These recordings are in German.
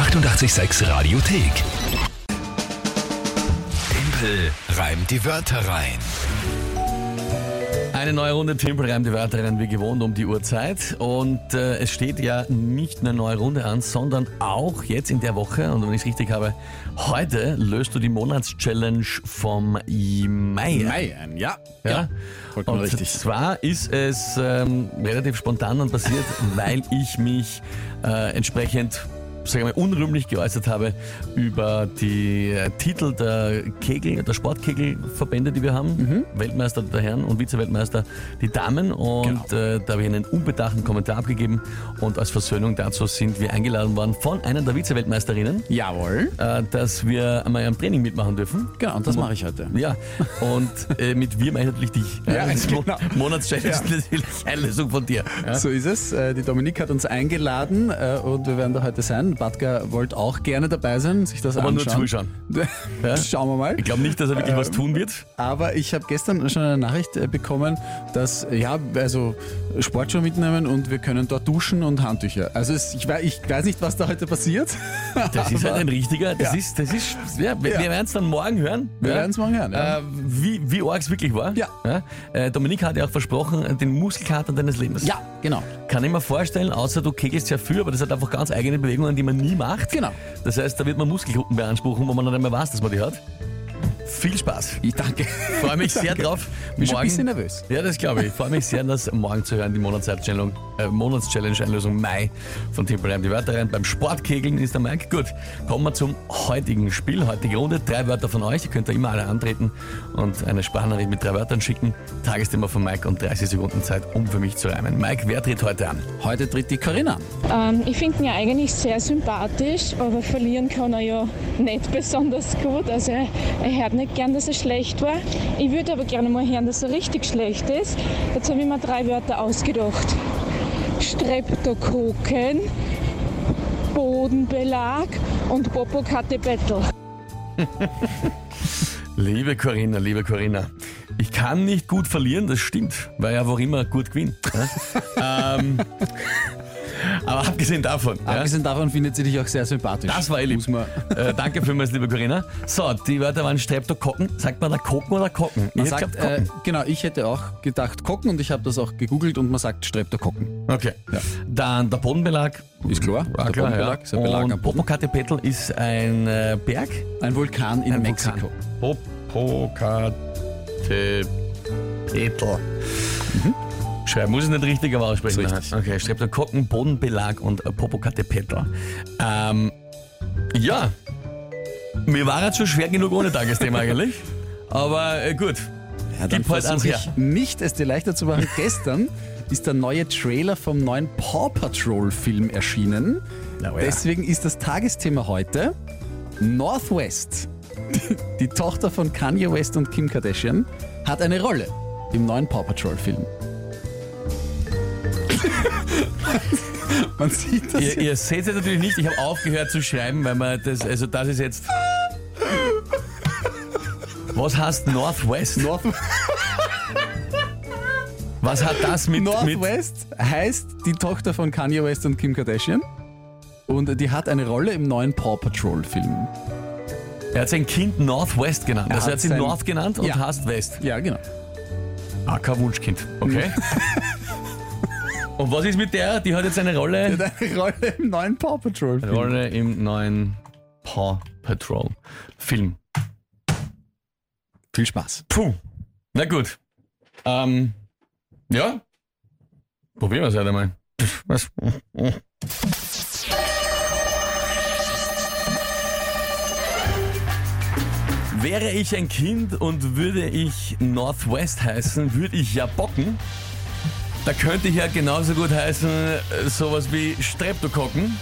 886 Radiothek. Tempel reimt die Wörter rein. Eine neue Runde Timpel reimt die Wörter rein, wie gewohnt um die Uhrzeit. Und äh, es steht ja nicht eine neue Runde an, sondern auch jetzt in der Woche, und wenn ich es richtig habe, heute löst du die Monatschallenge vom Mai. Mai ein, ja. Ja, vollkommen und richtig. zwar ist es ähm, relativ spontan dann passiert, weil ich mich äh, entsprechend sagen wir, mal, unrühmlich geäußert habe über die äh, Titel der Kegel, der Sportkegelverbände, die wir haben. Weltmeister der Herren und Vize-Weltmeister die Damen. Und Genau. äh, da habe ich einen unbedachten Kommentar abgegeben. Und als Versöhnung dazu sind wir eingeladen worden von einer der Vize-Weltmeisterinnen, Jawohl. äh, dass wir einmal am Training mitmachen dürfen. Genau, und das mache ich heute. Ja, und äh, mit wir meine ich natürlich dich. Ja, das genau. Mo Monatschallenge Ja. ist natürlich eine Lösung von dir. Ja? So ist es. Äh, Die Dominik hat uns eingeladen äh, und wir werden da heute sein. Batka wollte auch gerne dabei sein, sich das Aber nur anschauen. zuschauen. Ja? Schauen wir mal. Ich glaube nicht, dass er wirklich was tun wird. Aber ich habe gestern schon eine Nachricht äh, bekommen, dass, ja, also Sportschuhe mitnehmen und wir können dort duschen und Handtücher. Also es, ich, wei- ich weiß nicht, was da heute passiert. Das ist halt ein richtiger, das Ja. ist, das ist, ja, wir, Ja. werden es dann morgen hören. Wir ja? werden's morgen hören. Äh, wie, wie arg es wirklich war. Ja. Äh, Dominik hat ja auch versprochen, den Muskelkater deines Lebens. Ja, genau. Kann ich mir vorstellen, außer du kegelst ja viel, aber das hat einfach ganz eigene Bewegungen, die man nie macht. Genau. Das heißt, da wird man Muskelgruppen beanspruchen, wo man noch nicht mehr weiß, dass man die hat. Viel Spaß. Ich danke. Freue mich sehr Danke. drauf. Bin schon ein bisschen nervös. Ja, das glaube ich. Ich freue mich sehr, das morgen zu hören, die Monatschallenge, äh, Monatschallenge-Einlösung Mai von Timpel die Wörter rein. Beim Sportkegeln ist der Mike. Gut, kommen wir zum heutigen Spiel, heutige Runde. Drei Wörter von euch, ihr könnt da immer alle antreten und eine Sprachnachricht mit drei Wörtern schicken. Tagesthema von Mike und 30 Sekunden Zeit, um für mich zu reimen. Mike, wer tritt heute an? Heute tritt die Corinna. Ähm, ich finde ihn ja eigentlich sehr sympathisch, aber verlieren kann er ja nicht besonders gut. Also er, er hört nicht gern, dass er schlecht war. Ich würde aber gerne mal hören, dass er richtig schlecht ist. Jetzt habe ich mir drei Wörter ausgedacht. Streptokokken, Bodenbelag und Popokatepetl. Liebe Corinna, liebe Corinna, ich kann nicht gut verlieren, das stimmt, weil ich einfach immer gut gewinnt. Ja? ähm, aber abgesehen davon, ja, Abgesehen davon findet sie dich auch sehr sympathisch. das war eh lieb. Äh, danke vielmals, liebe Corinna. So, die Wörter waren Streptokokken. Sagt man da Kocken oder Kocken? man Ich sagt, glaub, äh, genau, ich hätte auch gedacht Kocken und ich habe das auch gegoogelt und man sagt Streptokokken. Okay. Ja. Dann der Bodenbelag. Ist klar, War der klar, Bodenbelag ja. ist ein Belag Und. Popocatépetl ist ein äh, Berg. Ein Vulkan in Ein Mexiko. Vulkan. Popocatépetl. Schreiben muss ich nicht richtig, aber aussprechen. Ist richtig. Okay, Streptokokken, Bodenbelag und äh, Popocatépetl. Ähm, ja, mir war es schon schwer genug ohne Tagesthema eigentlich. Aber äh, gut. Ja, dann Gib halt ans versuche her. ich nicht, es dir leichter zu machen. Gestern ist der neue Trailer vom neuen Paw Patrol Film erschienen. Oh ja. Deswegen ist das Tagesthema heute Northwest. Die, die Tochter von Kanye West und Kim Kardashian hat eine Rolle im neuen Paw Patrol Film. Man sieht das Ihr, ihr seht es natürlich nicht, ich habe aufgehört zu schreiben, weil man das, also das ist jetzt. Was heißt Northwest? North Was hat das mit, mit Northwest heißt die Tochter von Kanye West und Kim Kardashian. Und die hat eine Rolle im neuen Paw Patrol Film. Er hat sein Kind Northwest genannt. Er also er hat sie North genannt und Ja. heißt West. Ja, genau. Ah, kein Wunschkind. Okay. und was ist mit der? Die hat jetzt eine Die Rolle, hat eine Rolle im neuen Paw Patrol Film. Rolle im neuen Paw Patrol Film. Viel Spaß. Puh. Na gut. Ähm, ja. Probieren wir es halt einmal. Was? Wäre ich ein Kind und würde ich Northwest heißen, würde ich ja bocken. Da könnte ich ja genauso gut heißen, äh, sowas wie Streptokokken.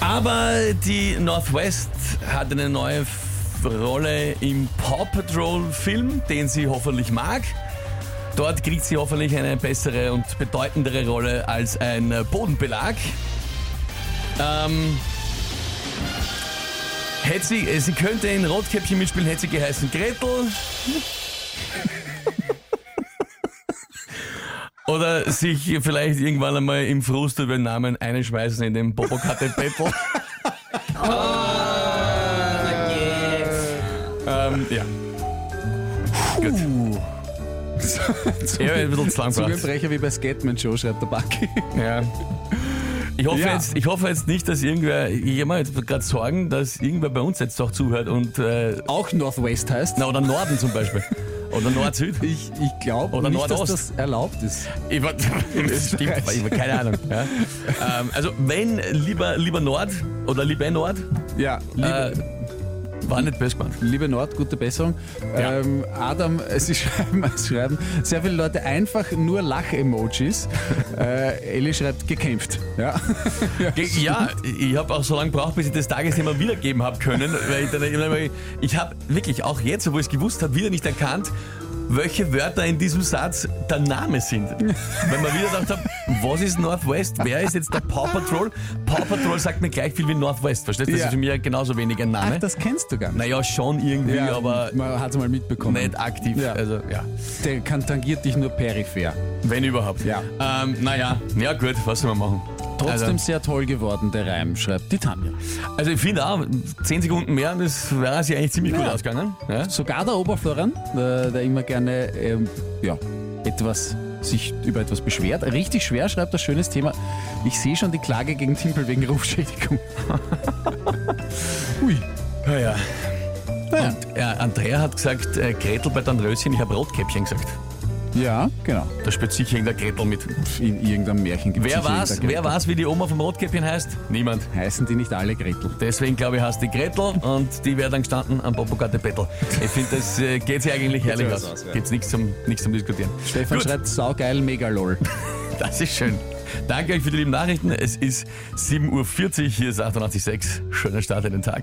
Aber die Northwest hat eine neue Rolle im Paw Patrol Film, den sie hoffentlich mag. Dort kriegt sie hoffentlich eine bessere und bedeutendere Rolle als ein Bodenbelag. Ähm, hätte sie, äh, sie könnte in Rotkäppchen mitspielen, hätte sie geheißen Gretel. Oder sich vielleicht irgendwann einmal im Frust über den Namen einschmeißen in den Popokate Battle. ähm, ja. Gut. Ja, ein bisschen zu lang. Zungenbrecher wie bei Skatman Show, schreibt der Backi. Ja. Ich hoffe, Ja. jetzt, ich hoffe jetzt nicht, dass irgendwer, ich habe mir jetzt gerade Sorgen, dass irgendwer bei uns jetzt auch zuhört und, äh, Auch Northwest heißt. na, oder Norden zum Beispiel. Oder Nord-Süd. Ich, ich glaube Oder nicht, dass Nordost. das erlaubt ist. Ich war, das stimmt, ich habe keine Ahnung. Ja. Ähm, also wenn lieber, lieber Nord oder lieber Nord, Ja, liebe, äh, war nicht böse gemeint. liebe Nord, gute Besserung. Ja. Ähm, Adam, Sie schreiben, Sie schreiben sehr viele Leute einfach nur Lach-Emojis. äh, Elli schreibt gekämpft. Ja. Ge- Ja, ich habe auch so lange gebraucht, bis ich das Tagesthema wiedergeben habe können. Weil ich, ich habe wirklich auch jetzt, wo ich es gewusst habe, wieder nicht erkannt, welche Wörter in diesem Satz der Name sind. Weil man wieder gedacht hat, was ist Northwest? Wer ist jetzt der Paw Patrol? Paw Patrol sagt mir gleich viel wie Northwest. Verstehst du? Das Ja. ist für mich genauso wenig ein Name. Ach, das kennst du gar nicht. naja, schon irgendwie, aber man hat es mal mitbekommen. nicht aktiv. Ja. Also, ja. Der kann tangiert dich nur peripher. Wenn überhaupt. Ja. Ähm, naja, ja gut, was soll man machen? Trotzdem Also, sehr toll geworden, der Reim, schreibt die Tanja. also ich finde auch, 10 Sekunden mehr, das wäre sich eigentlich ziemlich gut Ja. ausgegangen. Ja? Sogar der Oberflorian, der, der immer gerne ähm, ja, etwas sich über etwas beschwert. Richtig schwer schreibt das schönes Thema. Ich sehe schon die Klage gegen Timpel wegen Rufschädigung. Ui. Ja, ja. Naja. Und ja, Andrea hat gesagt, äh, Gretel bei Dornröschen, ich habe Rotkäppchen gesagt. Ja, genau. Da spielt sicher irgendein Gretel mit. In irgendeinem Märchen gibt Wer weiß, wer weiß, wie die Oma vom Rotkäppchen heißt? Niemand. Heißen die nicht alle Gretel? Deswegen glaube ich, heißt die Gretel und die wäre dann gestanden am Popokarte Bettel. Ich finde, das äh, geht sich eigentlich herrlich was aus. aus, ja. Gibt's nichts zum, nichts zum Diskutieren. Stefan Gut. schreibt saugeil, mega lol. Das ist schön. Danke euch für die lieben Nachrichten. Es ist 7.40 Uhr, hier ist 88.6. Schöner Start in den Tag.